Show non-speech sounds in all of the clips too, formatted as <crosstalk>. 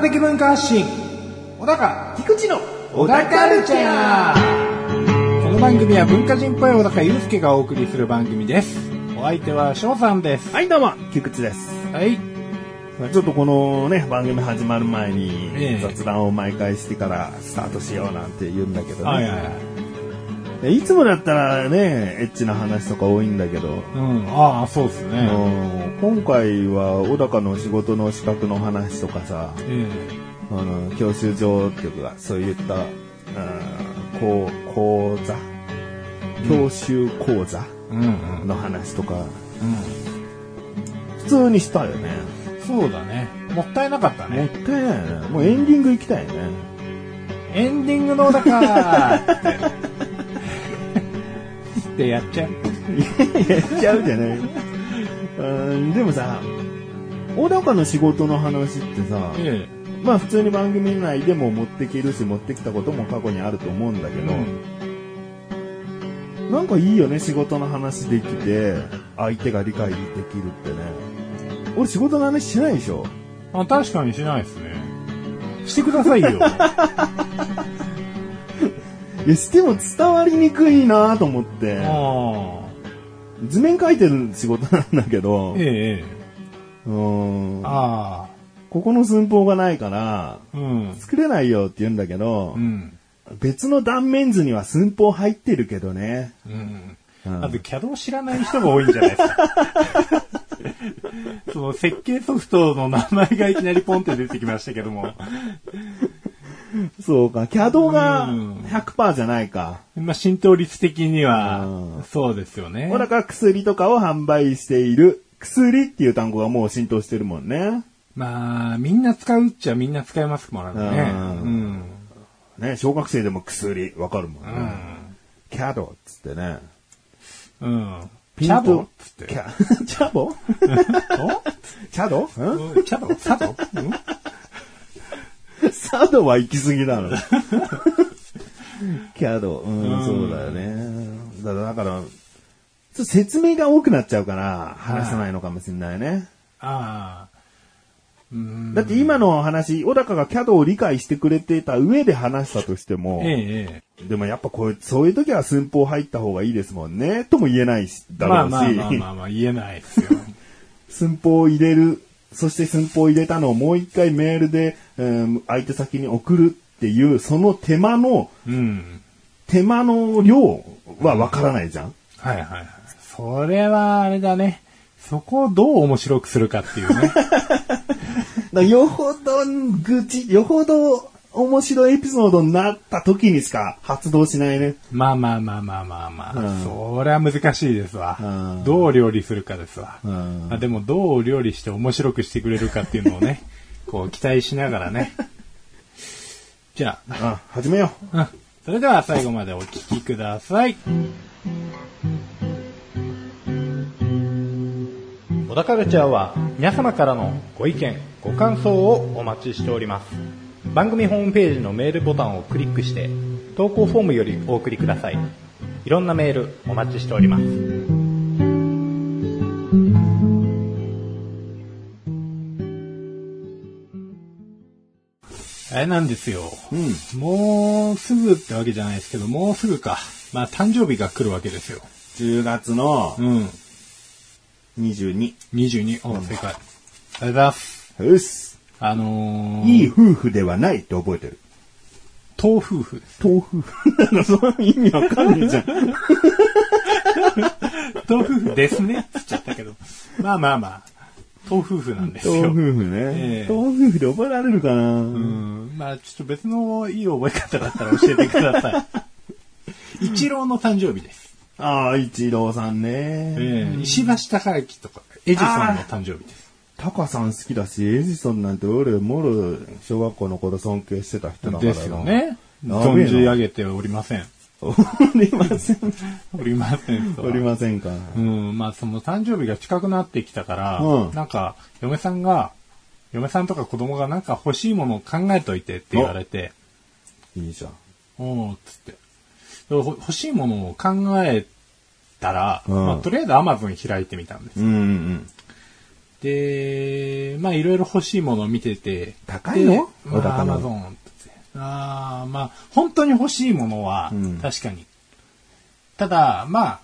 的文化発信。小高菊池の小高カルチャー。この番組は文化人っぽい小高祐介がお送りする番組です。お相手は翔さんです。はい、どうも、菊池です。はい。ちょっとこのね、番組始まる前にええ。雑談を毎回してからスタートしようなんて言うんだけどね。はいはいはいいいつもだったらね、エッチな話とか多いんだけど、うん。ああそうですね。うん今回は小高の仕事の資格の話とかさ、えあの教習所っていうか、そういった、うんこう講座。教習講座の話とか、うん。普通にしたよね。そうだね。もったいなかったもっねたいないよね。もうエンディング行きたいね。エンディングの小高って <laughs> ってやっちゃう。<laughs> やっちゃうじゃない。うんでもさ、小高の仕事の話ってさ、えまあ普通に番組内でも持ってきるし、持ってきたことも過去にあると思うんだけえど、なんかいいよね、仕事の話できて、相手が理解できるってね。俺仕事の話しないでしょ。あ確かにしないですね。してくださいよ。い <laughs> や、しても伝わりにくいなと思って、あ図面書いてる仕事なんだけどあ、ええええ。うん。あここの寸法がないから、あうん。作れないよって言うんだけど、うん。別の断面図には寸法入ってるけどね。うん。うん。あと、CAD を知らない人が多いんじゃないですか。<laughs> その設計ソフトの名前がいきなりポンって出てきましたけども、<laughs> そうか、CAD がうん100%じゃないか。まあ、浸透率的にはうん、そうですよね。ほらから薬とかを販売している。薬っていう単語がもう浸透してるもんね。まあ、みんな使うっちゃみんな使えますもんね。ううんん。ね、小学生でも薬わかるもんうね。CAD っつってね。ん。うん。ピントチャボっつって。キ <laughs> ャ <laughs> チャボ？チャドんうんチャドう <laughs> んサドは行き過ぎなの。キャド、うん、そうだよね。だから、だから説明が多くなっちゃうから、話さないのかもしれないね。ああ。うん。だって今の話、小高がキャドを理解してくれてた上で話したとしても、ええ、えでもやっぱこういう、そういう時は寸法入った方がいいですもんね、とも言えない。だろうし、まあまあまあまあまあ、言えないですよ。<laughs> <laughs> 寸法を入れる、そして寸法を入れたのをもう一回メールで、うん相手先に送るっていう、その手間の、うん。手間の量はわからないじゃん。はいはいはい。それはあれだね。そこをどう面白くするかっていうね。<laughs> よほど愚痴、よほど面白いエピソードになった時にしか発動しないね。まあまあまあまあまあまあ。うんそれは難しいですわうん。どう料理するかですわ。うんまあでもどう料理して面白くしてくれるかっていうのをね、<laughs> こう期待しながらね。じゃあ、始めようん。それでは最後までお聞きください。小田カルチャーは皆様からのご意見、ご感想をお待ちしております。番組ホームページのメールボタンをクリックして投稿フォームよりお送りください。いろんなメールお待ちしております。あれなんですよ。うん。もうすぐってわけじゃないですけど、もうすぐか。まあ誕生日が来るわけですよ。10月のうん。22。22。お、正解。ありがとうございます。あのー、いい夫婦ではないって覚えてる。豆夫婦です。豆腐。<laughs> その意味わかんねえじゃん。<laughs> 豆夫婦ですね。つっちゃったけど。まあまあまあ。豆夫婦なんですよ。豆夫婦ね。ええ豆夫婦で覚えられるかな、うん。まあちょっと別のいい覚え方だったら教えてください。<laughs> 一郎の誕生日です。ああ、一郎さんね。ええ石橋貴明とか、エジソンの誕生日です。タカさん好きだし、エジソンなんて俺、もろ、小学校の頃尊敬してた人だからな。ですよね。存じ上げておりません。おりません。<laughs> おりません。おりませんか。うん、まあその誕生日が近くなってきたから、うんなんか、嫁さんが、嫁さんとか子供がなんか欲しいものを考えといてって言われて、いいじゃん。おーっつって。ほ欲しいものを考えたら、うんまあ、とりあえず Amazon 開いてみたんです。うんうん。で、まあいろいろ欲しいものを見てて。高いの？でお高まあ、なの Amazon って。ああ、まあ、本当に欲しいものはうん、確かに。ただ、まあ、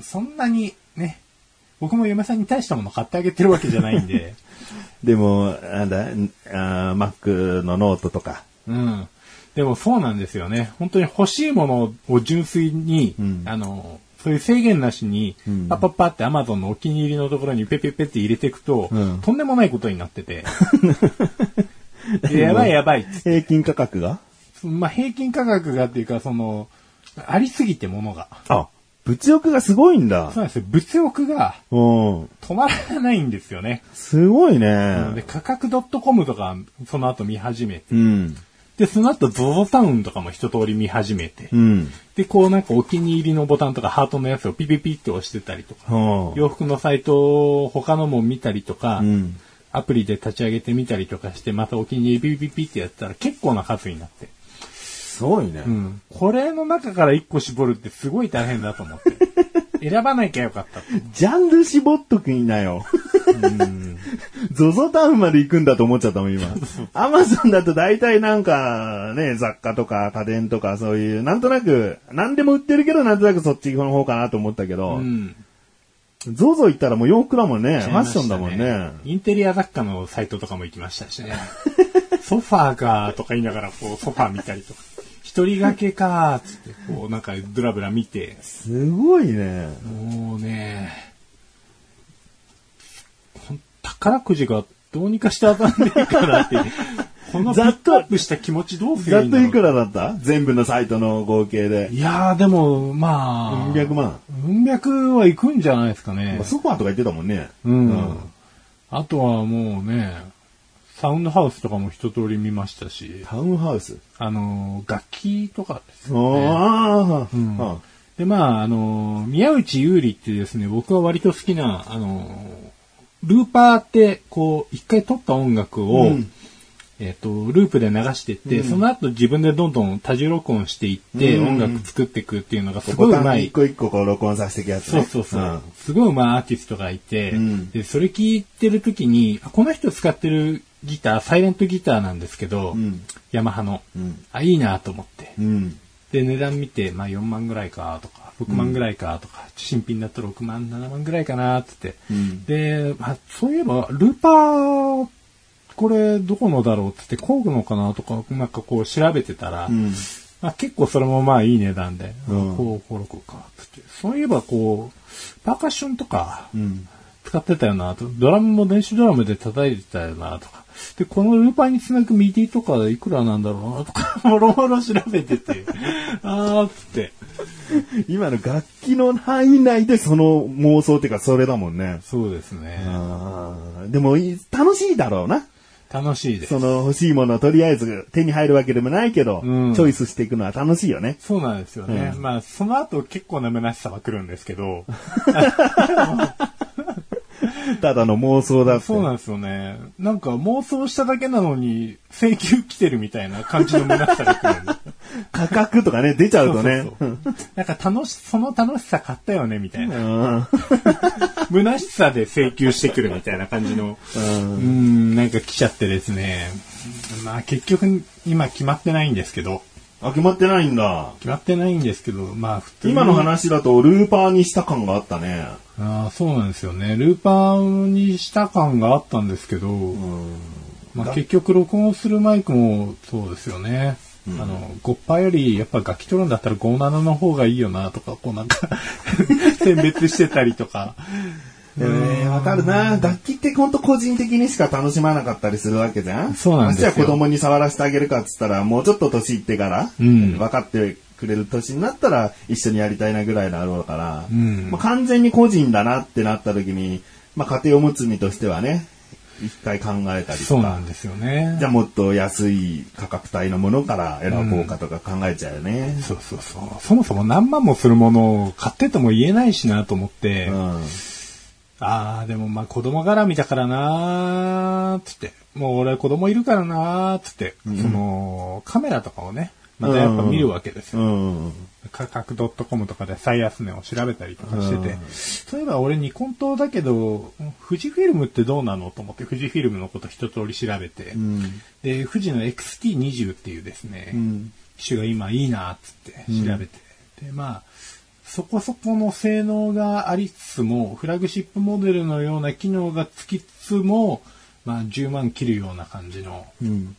そんなにね、僕も嫁さんに大したもの買ってあげてるわけじゃないんで、<laughs> でも、なんだ、あー Mac のノートとか。うん。でもそうなんですよね。本当に欲しいものを純粋に、うんあの、そういう制限なしに、うんパッパッパって Amazon のお気に入りのところにペペペって入れていくと、うんとんでもないことになってて。<laughs> でやばいやばいっつって平均価格が？まあ、平均価格がっていうか、その、ありすぎてものが。あ、物欲がすごいんだそう。なんですよ。物欲がうん。止まらないんですよね。すごいで、ね。価格 .com とか、その後見始めて。うん。で、その後 ZOZO タウンとかも一通り見始めて。うん。で、こうなんかお気に入りのボタンとかハートのやつをピピピって押してたりとか、うん洋服のサイトを他のも見たりとか、うん。アプリで立ち上げてみたりとかして、またお気に入りピピピってやったら結構な数になって。すごいね。うん。これの中から一個絞るってすごい大変だと思って。<laughs> 選ばなきゃよかった。ジャンル絞っとくんなよ。ゾゾタウンまで行くんだと思っちゃったもん、今。<laughs> アマゾンだと大体なんか、ね、雑貨とか家電とかそういう、なんとなく、何でも売ってるけど、なんとなくそっちの方かなと思ったけど、うん。ゾゾ行ったらもう洋服だもんね。ファッションだもんね。インテリア雑貨のサイトとかも行きましたしね。<laughs> ソファーかとか言いながら、こう、ソファー見たりとか。一人掛けかつって、こう、なんか、ブラブラ見て。すごいね。もうね、宝くじがどうにかして当たんねえかなって。<laughs> このピックアップした気持ちどうすりゃいいんだろうざっといくらだった？全部のサイトの合計で。いやー、でも、まあ。うん百万。うん百はいくんじゃないですかね。ソファーとか言ってたもんね。うん。あとはもうね、サウンドハウスとかも一通り見ましたし、タウンハウス？あの、楽器とかですね。あ、うんあで、まあ、あの、宮内優里ってですね、僕は割と好きな、あの、ルーパーって、こう、一回撮った音楽を、うんえっ、と、ループで流してって、その後自分でどんどん多重録音していって、うん音楽作っていくっていうのがすごいう一。個一個こう録音させていくやつね。そうそうそう。すごい上手いアーティストがいて、うんで、それ聞いてるときに、あこの人使ってるギター、サイレントギターなんですけど、うん。ヤマハの、うん。あ、いいなと思って。うん。で、値段見て、まあ4万ぐらいかとか、6万ぐらいかとか、新品だと6万、7万ぐらいかなってって。うんで、まあ、そういえば、ルーパー、これどこのだろうってって、工具のかなとか、なんかこう調べてたら、うん。まあ、結構それもまあいい値段で、うんこう、こう、こうか、つって。そういえばこう、パーカッションとかうん。使ってたよなと、ドラムも電子ドラムで叩いてたよなとか。で、このルーパーにつなぐミディとかいくらなんだろうなとか、<laughs> もろもろ調べてて、<laughs> あーっつって。今の楽器の範囲内でその妄想っていうかそれだもんね。そうですね。でも楽しいだろうな。楽しいです。その欲しいものをとりあえず手に入るわけでもないけど、うんチョイスしていくのは楽しいよね。そうなんですよね。うんまあ、その後結構な虚しさは来るんですけど、<laughs> ただの妄想だって。そうなんですよね。なんか妄想しただけなのに、請求来てるみたいな感じの虚しさが来る。<laughs> 価格とかね、出ちゃうとね。そうそうそうなんか楽し、その楽しさ買ったよね、みたいな。うん <laughs> 虚しさで請求してくるみたいな感じの、うん、なんか来ちゃってですね。まあ結局、今決まってないんですけど、あ、決まってないんだ。決まってないんですけど、まあ普通に今の話だとルーパーにした感があったね。ああ、そうなんですよね。ルーパーにした感があったんですけど、まあ、結局録音するマイクもそうですよね。あの、ゴッパーよりやっぱ楽器取るんだったら57の方がいいよなとか、こうなんか <laughs> 選別してたりとか。でもね、わかるな。楽器ってほんと個人的にしか楽しまなかったりするわけじゃん。そうなんですよ。まし子供に触らせてあげるかっつったら、もうちょっと年いってから、うん分かってくれる年になったら一緒にやりたいなぐらいのあろうから、うん。まあ、完全に個人だなってなった時に、まあ家庭を持つ身としてはね、一回考えたりとか。そうなん、ですよね。じゃあもっと安い価格帯のものから選ぼうかとか考えちゃうよね。そうそうそう。そもそも何万もするものを買ってとも言えないしなと思って、うんああ、でもまあ子供絡みだからなーっつって、もう俺子供いるからなーっつって、そのカメラとかをね、またやっぱ見るわけですよ。うん。価格 .com とかで最安値を調べたりとかしてて、そういえば俺ニコン島だけど、富士フィルムってどうなのと思って富士フィルムのこと一通り調べて、ん。で、富士の XT20 っていうですね、ん。機種が今いいなっつって調べて、で、まあ、そこそこの性能がありつつも、フラグシップモデルのような機能がつきつつも、まあ10万切るような感じの、うん。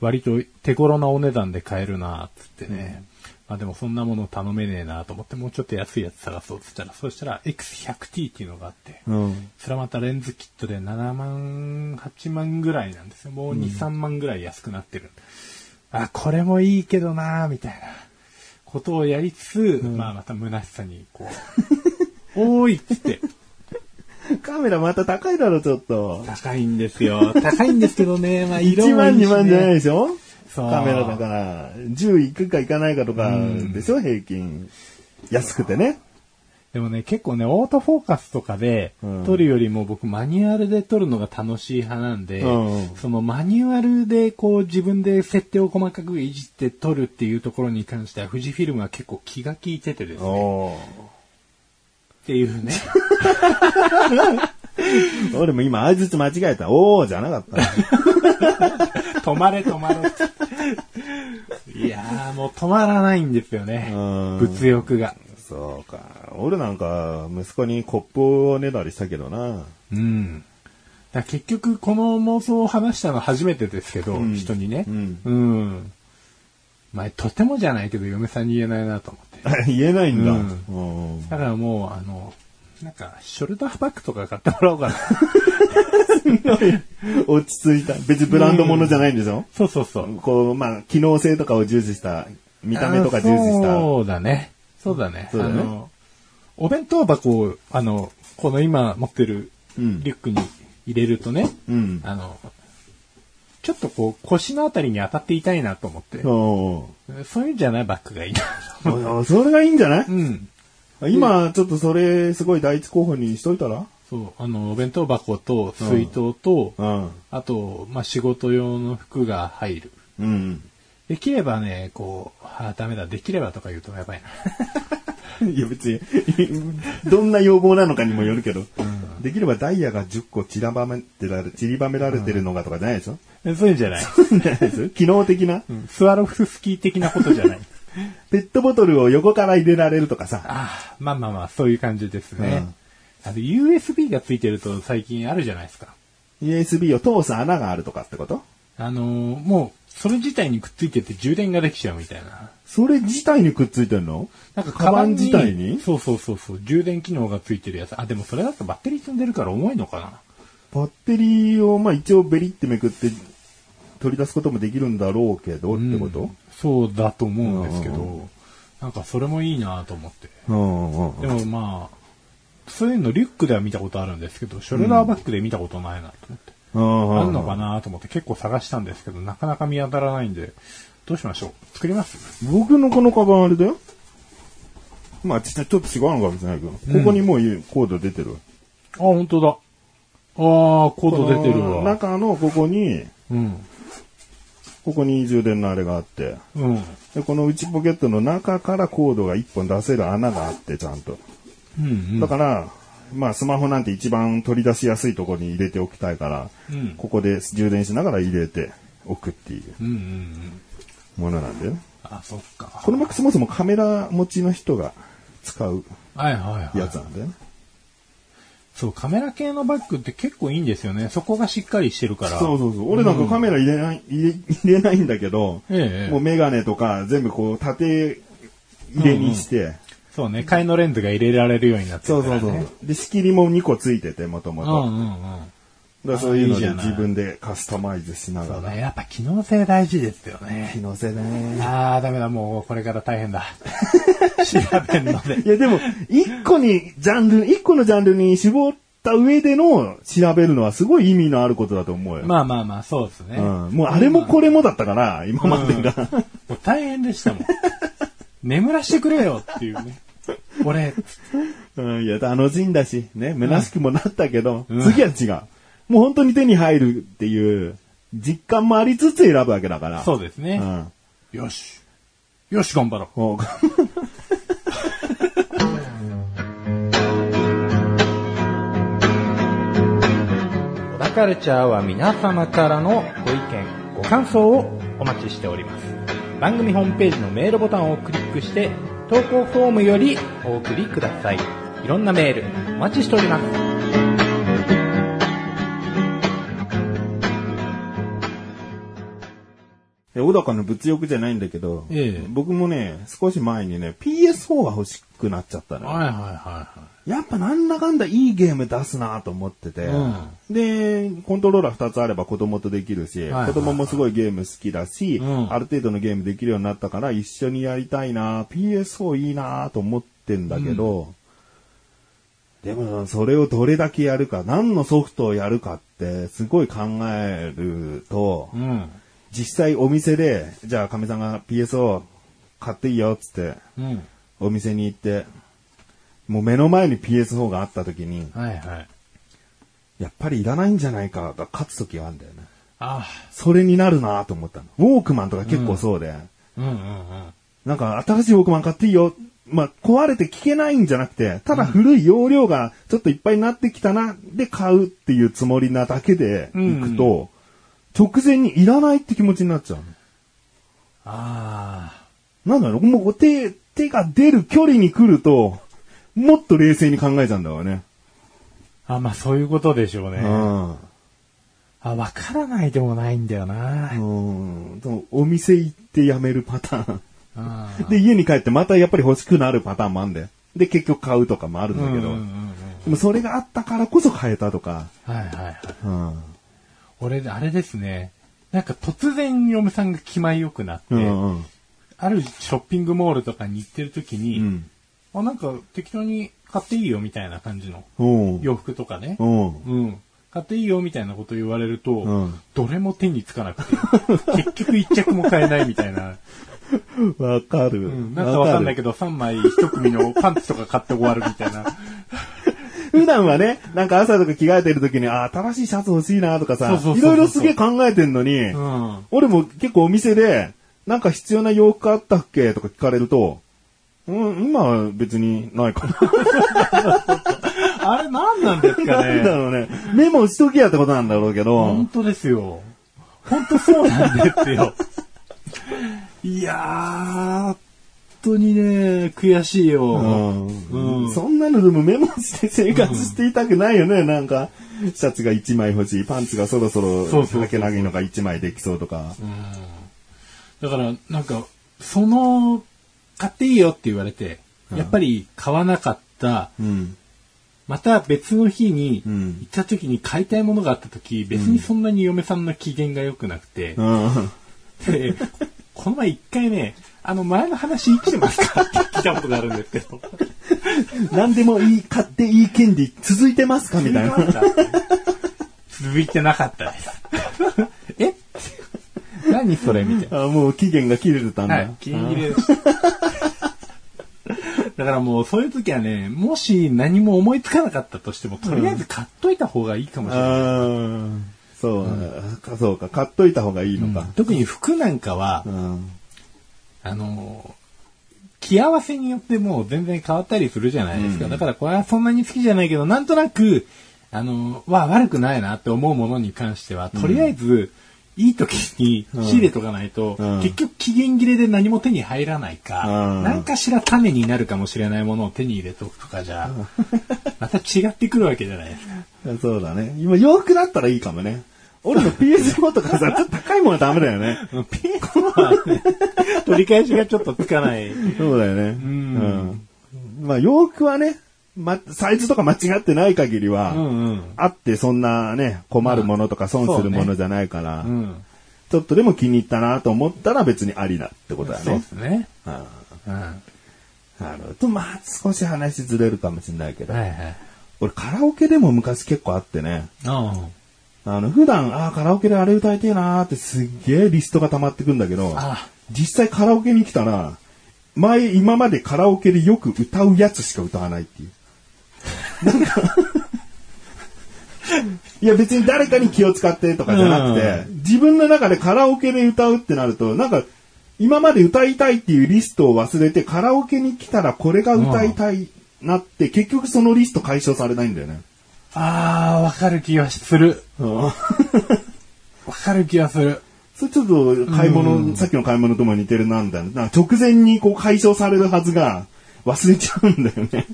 割と手頃なお値段で買えるなっつってね。まあでもそんなもの頼めねえなと思ってもうちょっと安いやつ探そうっつったら、そしたら X100T っていうのがあって、うん。それはまたレンズキットで7万、8万ぐらいなんですよ。もう2、3万ぐらい安くなってる。あ、これもいいけどなみたいなことをやりつつ、まあまた虚しさにこう、<laughs> おーいっつって、カメラまた高いだろ、ちょっと。高いんですよ。高いんですけどね、まあ色1万、もいいし、2万じゃないね。でしょ？そうカメラだから、10いくかいかないかとかでしょ、平均。安くてね。でもね、結構ね、オートフォーカスとかでうん撮るよりも僕マニュアルで撮るのが楽しい派なんで、うんそのマニュアルでこう自分で設定を細かくいじって撮るっていうところに関しては富士フィルムは結構気が利いててですね、っていうね。<laughs> 俺も今、相槌間違えた。おーじゃなかった。<laughs> 止まれ止まれ。いやーもう止まらないんですよね。うん物欲が。そうか。俺なんか、息子にコップをねだりしたけどな。うん。だ結局この妄想を話したの初めてですけど、ん人にね。うんうん。まあ、とてもじゃないけど嫁さんに言えないなと思って。<laughs> 言えないんだ。ううんだからもう、あの、なんか、ショルダーバッグとか買ってもらおうかな。<laughs> 落ち着いた。別にブランドものじゃないんでしょ、そうそうそう。こう、まあ、機能性とかを重視した、見た目とか重視した。そうだね。そうだね。そうだねあの、お弁当箱を、あの、この今持ってるうんリュックに入れるとね、うん。あの、ちょっとこう、腰のあたりに当たっていたいなと思って、そそういうんじゃないバッグがいいな。う。それがいいんじゃない？うん。今、ちょっとそれ、すごい第一候補にしといたら？そう、あの、お弁当箱と水筒と、うん。あと、まあ、仕事用の服が入る。うん。できればね、こう、ああ、ダメだ、できればとか言うとやばいな。<laughs> いや別に、どんな要望なのかにもよるけど、できればダイヤが10個散らばめてられ、散りばめられてるのがとかじゃないでしょ、そういうんじゃない。じゃないですよ <laughs> 機能的な、うんスワロフスキー的なことじゃない。<laughs> ペットボトルを横から入れられるとかさ。ああ、まあまあまあ、そういう感じですね。うんあの、USB がついてると最近あるじゃないですか。USB を通す穴があるとかってこと？あのーもう、それ自体にくっついてて充電ができちゃうみたいな。それ自体にくっついてんの？なんかカバン自体に？そうそうそうそう、充電機能がついてるやつ。あ、でもそれだとバッテリー積んでるから重いのかな。バッテリーを、まあ一応ベリってめくって取り出すこともできるんだろうけど、ってこと？うんそうだと思うんですけど、うんうんなんかそれもいいなと思って。うんうんでもまあ、そういうのリュックでは見たことあるんですけど、ショルダーバッグで見たことないなと思って。うんあんのかなと思って結構探したんですけど、なかなか見当たらないんで、どうしましょう？作ります？僕のこのカバンあれだよ。まあ、ちょっと違うのかもしれないけど、ここにもうコード出てる。あ、本当だ。ああ、コード出てるこのわ。中のここに、うん。ここに充電のあれがあって、うん。でこの内ポケットの中からコードが1本出せる穴があって、ちゃんと。うん、うん。だから、まあスマホなんて一番取り出しやすいところに入れておきたいから、うんここで充電しながら入れておくっていううんうんうん。ものなんだよ。あ、そっか。このバッグそもそもカメラ持ちの人が使う。やつなんだよね。そう、カメラ系のバッグって結構いいんですよね。そこがしっかりしてるから。そうそうそう。俺なんかカメラ入れない、入れ入れないんだけど、ええもうメガネとか全部こう縦入れにして、そうね、替えのレンズが入れられるようになってそうそうるからね。そう。で、仕切りも2個ついてて、もともと。うんうんうん。だそういうので自分でカスタマイズしながら。そうね、やっぱ機能性大事ですよ機ね。能性だね。あー、ダメだ、もうこれから大変だ。<laughs> 調べるので。いやでも、1個にジャンル、1個のジャンルに絞った上での調べるのはすごい意味のあることだと思うよ。まあまあまあ、そうですね。うん、もうあれもこれもだったから、今までが。もう大変でしたもん。<laughs> 眠らしてくれよっていうね。俺、うん、いや、楽しいんだし、ね、虚しくもなったけど、うん次は違う。もう本当に手に入るっていう実感もありつつ選ぶわけだから。そうですね。うん。よし。よし、頑張ろう。<laughs> カルチャーは皆様からのご意見、ご感想をお待ちしております。番組ホームページのメールボタンをクリックして、投稿フォームよりお送りください。いろんなメール、お待ちしております。いや小高の物欲じゃないんだけど、ええ僕もね、少し前にね、PS4 が欲しくなっちゃったのよ。はいはいはやっぱなんだかんだいいゲーム出すなと思ってて、うんで、コントローラー2つあれば子供とできるし、はいはい子供もすごいゲーム好きだし、うんある程度のゲームできるようになったから一緒にやりたいな PS4 いいなと思ってんだけど、でもそれをどれだけやるか、何のソフトをやるかってすごい考えると、い。うん。実際お店で、じゃあ、かみさんが PS 買っていいよっつって、うん。お店に行って、もう目の前に PS4 があった時に、はいはい。やっぱりいらないんじゃないかが勝つ時があるんだよね。あそれになるなと思ったの。ウォークマンとか結構そうで、うんうんうん。なんか新しいウォークマン買っていいよ。まあ、壊れて聞けないんじゃなくて、ただ古い容量がちょっといっぱいになってきたな、で買うっていうつもりなだけで行くと、直前にいらないって気持ちになっちゃうの。あなんだろう、もう手、手が出る距離に来ると、もっと冷静に考えちゃうんだわね。あ。あ、まあそういうことでしょうね。うん。あ、わからないでもないんだよな。うん。お店行ってやめるパターン。あで、家に帰ってまたやっぱり欲しくなるパターンもあるんだよ。で、結局買うとかもあるんだけど。うんうんうんうんでもそれがあったからこそ買えたとか。はいはいはい。うん。俺、あれですね。なんか突然嫁さんが気前よくなって、うんうん。あるショッピングモールとかに行ってる時に、うん。あ、なんか適当に買っていいよみたいな感じのうん。洋服とかね。うん。うん。買っていいよみたいなこと言われると、うんどれも手につかなくて、<laughs> 結局一着も買えないみたいな。わかる。うん、なんかわかんないけど。ど、3枚一組のパンツとか買って終わるみたいな。普段はね、なんか朝とか着替えてる時に、あ、新しいシャツ欲しいなとかさいろいろすげえ考えてんのに、うん。俺も結構お店で、なんか必要な洋服あったっけとか聞かれると、うん、今は別にないかな。<laughs> あれ何なんですかなんだねろうね。メモしときやってことなんだろうけど本、当ですよ。本当そうなんですよ。<laughs> いやー、本当にね、悔しいよ。うんうんそんなのでもメモして生活していたくないよね。なんか、シャツが1枚欲しい、パンツがそろそろ履けないのが1枚できそうとか。だから、なんか、その、買っていいよって言われて、うんやっぱり買わなかった、うん。また別の日にうん行った時に買いたいものがあった時、別にそんなに嫁さんの機嫌が良くなくて、うん。で、この前一回ね、あの前の話生きてますか？って聞いたことがあるんですけど、何でもいい、買っていい権利続いてますか？みたいな。続いてなかったです。え？何それみたいな。あもう期限が切れてたんだ。はい、ギリギリでした。だからもうそういう時はね、もし何も思いつかなかったとしても、とりあえず買っといた方がいいかもしれない。あーそう、かそうか、買っといた方がいいのか。特に服なんかはう、ん。あの、着合わせによってもう全然変わったりするじゃないですか。だからこれはそんなに好きじゃないけど、なんとなく、あの、は悪くないなって思うものに関しては、とりあえず、いい時に仕入れとかないと、うん結局期限切れで何も手に入らないか、うん何かしら種になるかもしれないものを手に入れとくとかじゃ、また違ってくるわけじゃないですか。<laughs> そうだね。今洋服だったらいいかもね。俺の PS4 とかさ、ちょっと高いものはダメだよね。ピンクはね、取り返しがちょっとつかない。そうだよね。うん。まあ洋服はね、ま、サイズとか間違ってない限りは、うんうん。あってそんなね、困るものとか損するものじゃないから、うん。ちょっとでも気に入ったなと思ったら別にありだってことだそうでね。すね。うんうん。はなるほど。まあ少し話ずれるかもしれないけど、いはい。俺カラオケでも昔結構あってね、ああの、普段、ああ、カラオケであれ歌いてえなーってすっげえリストが溜まってくんだけど、あ。実際カラオケに来たら、前、今までカラオケでよく歌うやつしか歌わないっていう。なんか、<laughs> いや別に誰かに気を使ってとかじゃなくて、自分の中でカラオケで歌うってなると、なんか、今まで歌いたいっていうリストを忘れてカラオケに来たらこれが歌いたいなって、結局そのリスト解消されないんだよね。あー、わかる気がする。うんわかる気がする。それちょっと買い物、さっきの買い物とも似てるな、みたいな。直前にこう解消されるはずが忘れちゃうんだよね。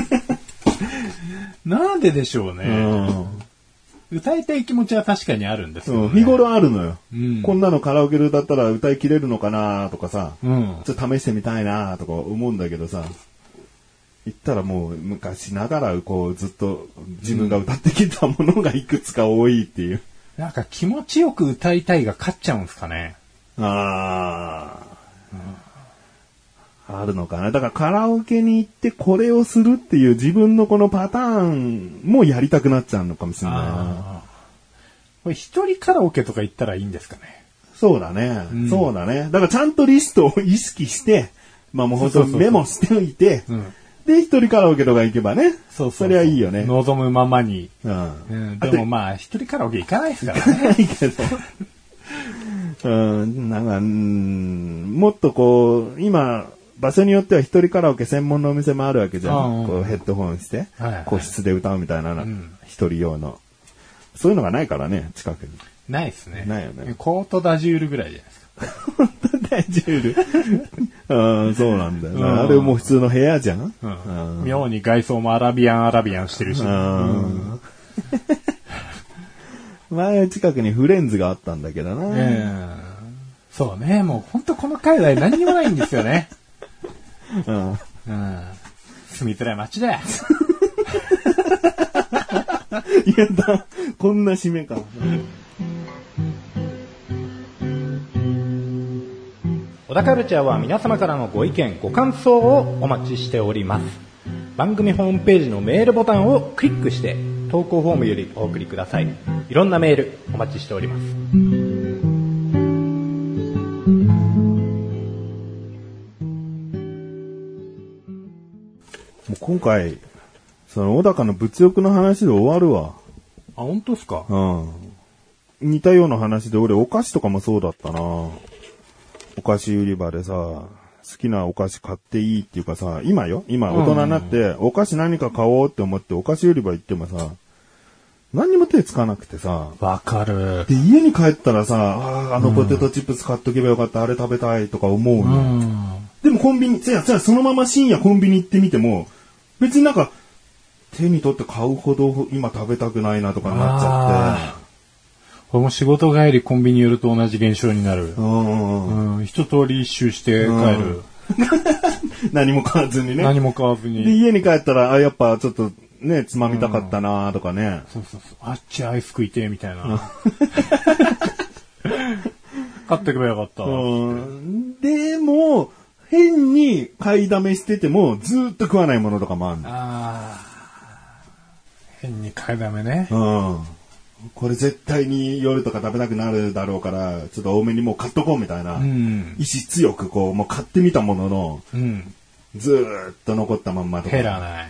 <laughs> なんででしょうね。う歌いたい気持ちは確かにあるんですよ、ん。ね。日頃あるのよ。うんこんなのカラオケで歌ったら歌い切れるのかなとかさ、うん。ちょっと試してみたいなとか思うんだけどさ、言ったらもう昔ながらこうずっと自分が歌ってきたものがいくつか多いっていう。なんか気持ちよく歌いたいが勝っちゃうんですかね。ああ、あるのかな。だからカラオケに行ってこれをするっていう自分のこのパターンもやりたくなっちゃうのかもしれないな。これ一人カラオケとか行ったらいいんですかね。そうだね、んそうだね。だからちゃんとリストを意識して、まあもう本当そうそうそうメモしておいて、うん。で、一人カラオケとか行けばね。そうそれはいいよね。望むままに。うん。うん。あでもまあ、一人カラオケ行かないですからね。ないけど。うん、なんか、うん、もっとこう、今、場所によっては一人カラオケ専門のお店もあるわけじゃうんん。こうヘッドホンしてはいはい、個室で歌うみたいなのうん一人用の。そういうのがないからね、近くに。ないですね。ないよねコートダジュールぐらいじゃないですか。大丈夫。うん、そうなんだようんな。あれもう普通の部屋じゃんうんうん妙に外装もアラビアンアラビアンしてるし。うん <laughs> 前近くにフレンズがあったんだけどな。ええそうね、もう本当この界隈何にもないんですよね。<laughs> うんうん。住みづらい街だよ。<laughs> いやだ、こんな締めか。田カルチャーは皆様からのご意見、ご感想をお待ちしております。番組ホームページのメールボタンをクリックして、投稿フォームよりお送りください。いろんなメールお待ちしております。もう今回、その小高の物欲の話で終わるわ。あ、本当ですか？うん。似たような話で俺お菓子とかもそうだったな。お菓子売り場でさ、好きなお菓子買っていいっていうかさ、今よ今大人になって、お菓子何か買おうって思ってお菓子売り場行ってもさ、何にも手つかなくてさ、わかる。で、家に帰ったらさ、あーあのポテトチップス買っとけばよかった、あれ食べたいとか思ううの。ん。でもコンビニ、じゃあ、じゃあそのまま深夜コンビニ行ってみても、別になんか、手に取って買うほど今食べたくないなとかになっちゃって。これも仕事帰りコンビニ寄ると同じ現象になるう。んうんうんうん、一通り一周して帰る。<laughs> 何も買わずにね。何も買わずで、に。家に帰ったら、あ、やっぱちょっとね、つまみたかったなとかね。そうそうそう。あっちアイス食いてえみたいな。<laughs> 買ってくればよかった。うん。でも、変に買いだめしてても、ずーっと食わないものとかもあるの。ああ。変に買いだめね。うん。これ絶対に夜とか食べたくなるだろうから、ちょっと多めにもう買っとこうみたいな。うん。意志強くこう、もう買ってみたものの、うん。ずーっと残ったまんまとか。減らない。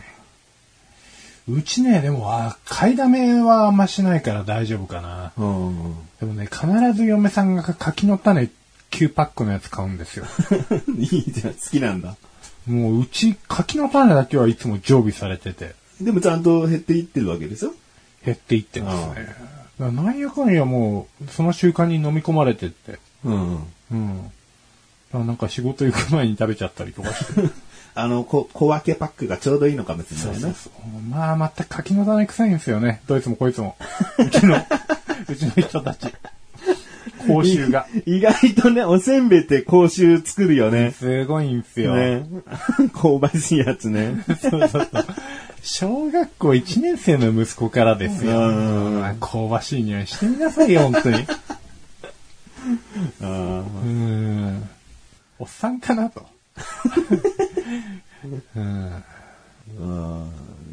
うちね、でも、あ買いだめはあんましないから大丈夫かな。うん。でもね、必ず嫁さんが柿の種9パックのやつ買うんですよ。<laughs> いいじゃん、好きなんだ。もううち柿の種だけはいつも常備されてて、でもちゃんと減っていってるわけでしょ？減っていってますね。だからなんやかんやもう、その習慣に飲み込まれてって。うん。うん。だからなんか仕事行く前に食べちゃったりとかして。<laughs> あの、こ小分けパックがちょうどいいのかもしれないな。まあ、また柿の種臭いんですよね。どいつもこいつも。うちの、<laughs> うちの人たち。講習が。意外とね、おせんべいって口臭作るよね。すごいんですよ。ね。香ばしいやつね。<laughs> そうそうそう。小学校1年生の息子からですよ。うん香ばしい匂いしてみなさいよ、本当に。あ <laughs> うん。おっさんかなと。<laughs> うん。ーう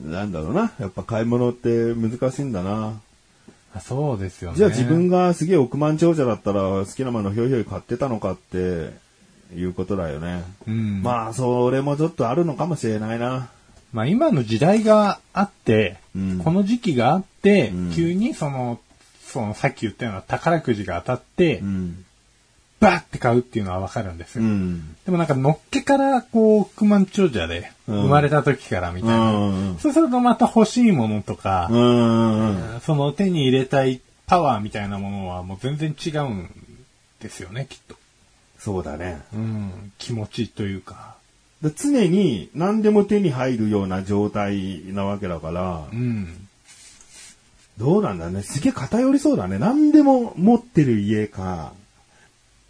んなんだろうな。やっぱ買い物って難しいんだな。あそうですよね。じゃあ自分がすげえ億万長者だったら好きなものひょいひょい買ってたのかっていうことだよね。うん、まあ、まあ、それもちょっとあるのかもしれないな。まあ今の時代があって、うんこの時期があって、うん急にその、そのさっき言ったような宝くじが当たって、うん。バーって買うっていうのはわかるんですよ。うん。でもなんか、のっけから、こう、億万長者で、うん生まれた時からみたいな。うん。そうするとまた欲しいものとか、うん。その手に入れたいパワーみたいなものはもう全然違うんですよね、きっと。そうだね。うん、気持ちというか。で常に何でも手に入るような状態なわけだからう、ん。どうなんだね。すげえ偏りそうだね。何でも持ってる家か、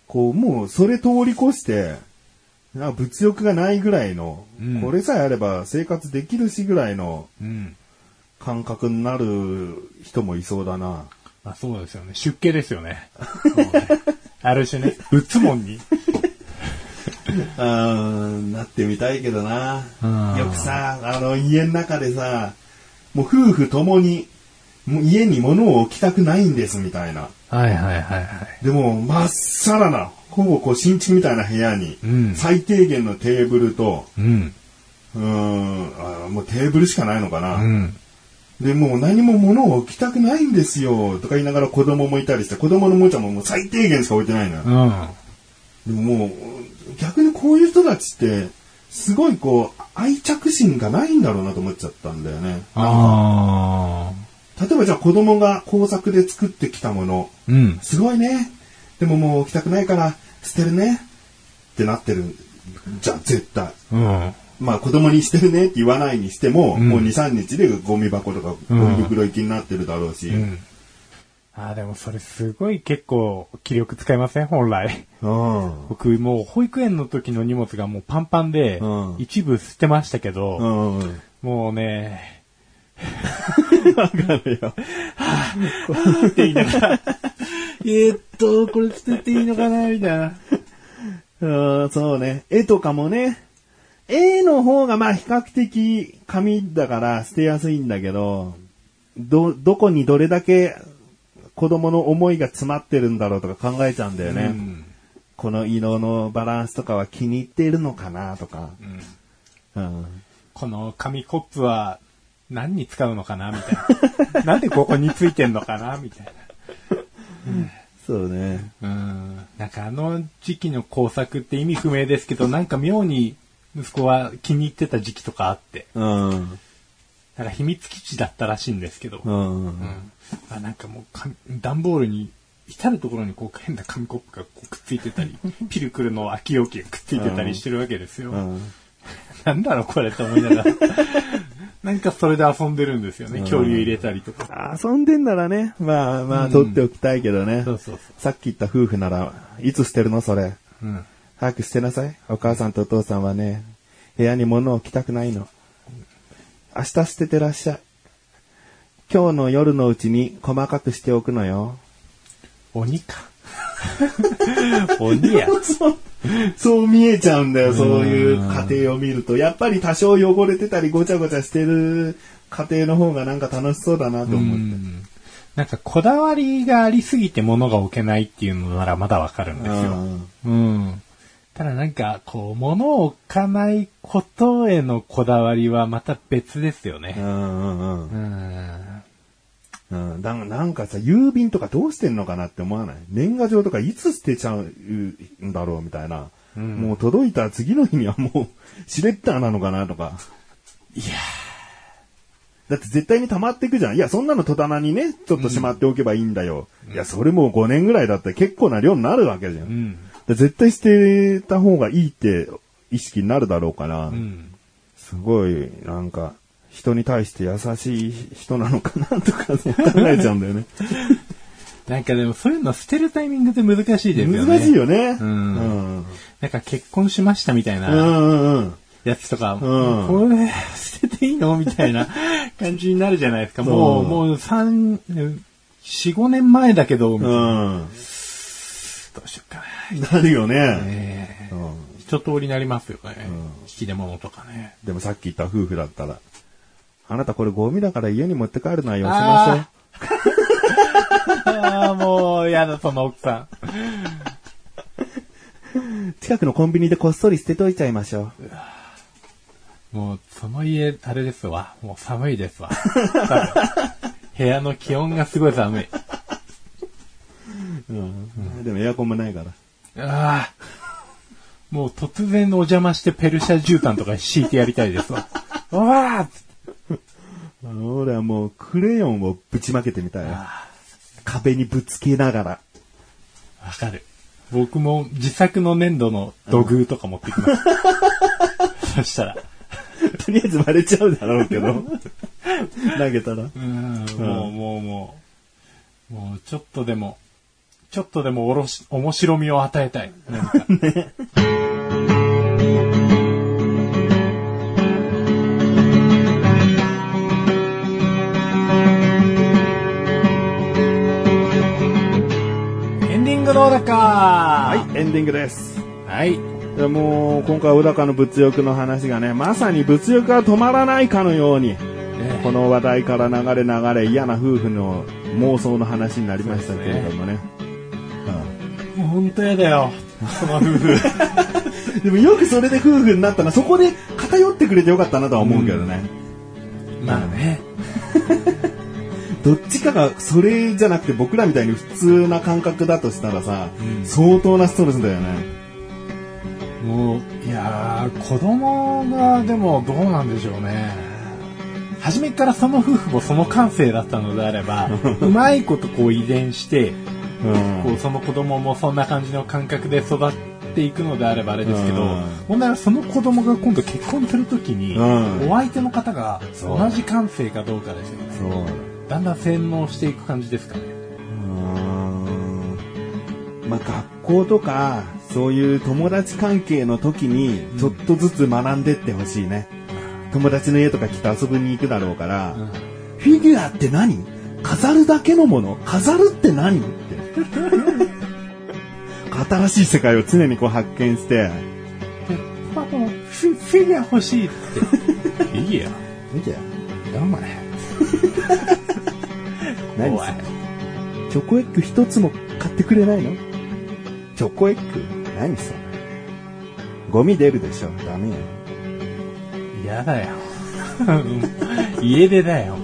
こう、もうそれ通り越して、物欲がないぐらいの、うんこれさえあれば生活できるしぐらいのうん。感覚になる人もいそうだな。まあそうですよね。出家ですよね。ねある種ね、打つもんに。<laughs> うーん、なってみたいけどな。うんよくさ、あの、家の中でさ、もう夫婦ともに、もう家に物を置きたくないんですみたいな。はいはいはいはい。でも、まっさらな、ほぼこう新築みたいな部屋に、うん最低限のテーブルと、うん。うーんあ、もうテーブルしかないのかな。うん。で、もう何も物を置きたくないんですよ、とか言いながら子供もいたりして、子供のおもちゃももう最低限しか置いてないのよ。うん。でももう、逆にこういう人たちって、すごいこう、愛着心がないんだろうなと思っちゃったんだよね。ああ。例えばじゃあ子供が工作で作ってきたもの、うん。すごいね。でももう置きたくないから捨てるね。ってなってる。じゃあ絶対。うん。まあ子供に捨てるねって言わないにしても、うんもう2、3日でゴミ箱とかゴうんミ袋行きになってるだろうし。うん。ああ、でもそれすごい結構気力使いません？本来。うん。<laughs> 僕もう保育園の時の荷物がもうパンパンで、うん一部捨てましたけど、うん。もうね、<laughs> わかるよ。って言いながら、<laughs> えーっと、これ捨てていいのかな？みたいな。うん、そうね。絵とかもね。絵の方がまあ比較的紙だから捨てやすいんだけど、ど、どこにどれだけ子供の思いが詰まってるんだろうとか考えちゃうんだよね。うんこの色のバランスとかは気に入っているのかなとか。うんうん。この紙コップは何に使うのかなみたいな。<laughs> なんでここについてんのかなみたいそうね。な。うん。なんかあの時期の工作って意味不明ですけど、なんか妙に息子は気に入ってた時期とかあって、うん。なんか秘密基地だったらしいんですけど、うん。うんあなんかもう紙段ボールに至るところにこう変な紙コップがくっついてたり、<laughs> ピルクルの空き容器がくっついてたりしてるわけですよ。うん。<laughs> なんだろうこれと思いながら。<laughs> なんかそれで遊んでるんですよね。恐竜入れたりとか。遊んでんならね、まあまあ、うん取っておきたいけどね。そうそうさっき言った夫婦なら、いつ捨てるのそれ。うん。早く捨てなさい。お母さんとお父さんはね、部屋に物を置きたくないの。明日捨ててらっしゃい。今日の夜のうちに細かくしておくのよ。鬼か。<laughs> 鬼や。そう、そう見えちゃうんだよ、そういう家庭を見ると。やっぱり多少汚れてたりごちゃごちゃしてる家庭の方がなんか楽しそうだなとう思って。ん。なんかこだわりがありすぎて物が置けないっていうのならまだわかるんですよ。うんうん。ただなんか、こう、物を置かないことへのこだわりはまた別ですよね。うんうんうんうん。うん、だなんかさ、郵便とかどうしてんのかなって思わない？年賀状とかいつ捨てちゃうんだろうみたいな。うんもう届いた次の日にはもう、<laughs> シュレッダーなのかなとか。いやだって絶対に溜まっていくじゃん。いや、そんなの戸棚にね、ちょっとしまっておけばいいんだよ。いや、それもう5年ぐらいだったら結構な量になるわけじゃん。ーうん。で絶対捨てた方がいいって意識になるだろうから、うん。すごい、なんか、人に対して優しい人なのかなとか考えちゃうんだよね。<laughs> なんかでもそういうの捨てるタイミングって難しいですよね。難しいよね。うんうん。なんか結婚しましたみたいうんなうんうん。やつとか、うんこれ捨てていいのみたいな感じになるじゃないですか。もう、うんもう三、四五年前だけど、みたいなうん。どうしようかな。なるよね。ええうん一通りなりますよね。引き出物とかね。でもさっき言った夫婦だったら、あなたこれゴミだから家に持って帰るのはよしましょう。ああ、もう、やだ、その奥さ近くのコンビニでこっそり捨てといちゃいましょう。ん。もう、その家、あれですわ。もう寒いですわ。多分部屋の気温がすごい寒い。うんでもエアコンもないから。ああ。もう突然お邪魔してペルシャ絨毯とか敷いてやりたいですわ。わあ <laughs> 俺はもうクレヨンをぶちまけてみたいよ。壁にぶつけながら。わかる。僕も自作の粘土の土偶とか持ってきます。<laughs> そしたら。とりあえず割れちゃうだろうけど。<laughs> 投げたら。うん、もう、もう、もう、もう、ちょっとでも、ちょっとでもおろし、面白みを与えたい。なんかエンディングのだかは、はいエンディングです。はい。でもう、今回、小高の物欲の話がね、まさに物欲が止まらないかのように、この話題から流れ流れ嫌な夫婦の妄想の話になりましたけれどもね。もう本当やだよ。その夫婦。う <laughs> んでもよくそれで夫婦になったら、そこで偏ってくれてよかったなとは思うけどね。まあね。<laughs> どっちかがそれじゃなくて僕らみたいに普通な感覚だとしたらさ、相当なストレスだよね。もう、いやー、子供がでもどうなんでしょうね。初めからその夫婦もその感性だったのであれば、<laughs> うまいことこう遺伝して、うんこうその子供もそんな感じの感覚で育っていくのであればあれですけど、うん問題はその子供が今度結婚するときに、うんお相手の方が同じ感性かどうかですよね。だんだん洗脳していく感じですかね。うんまあ学校とか、そういう友達関係の時に、ちょっとずつ学んでってほしいね。友達の家とか来て遊びに行くだろうから、フィギュアって何？飾るだけのもの？飾るって何？って。<laughs> 新しい世界を常にこう発見して、パパもフィフィギュア欲しいって。フィギュア見てよ。お前。何それ？チョコエッグ一つも買ってくれないの？チョコエッグ？何それ？ゴミ出るでしょダメよ。嫌だよ。<laughs> 家出だよ。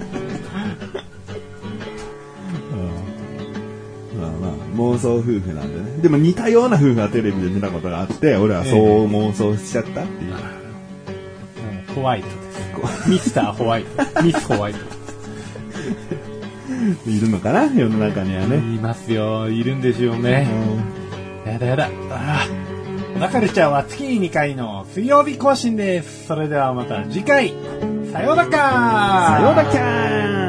まあまあ、妄想夫婦なんでね。でも似たような夫婦はテレビで見たことがあって、俺はそう妄想しちゃったっていう。もうホワイトです。ミスターホワイト。ミスホワイト。いるのかな？世の中にはね。いますよ。いるんですよね。やだやだ。ああ。小田カルチャーは月に2回の水曜日更新です。それではまた次回。さようならさようなら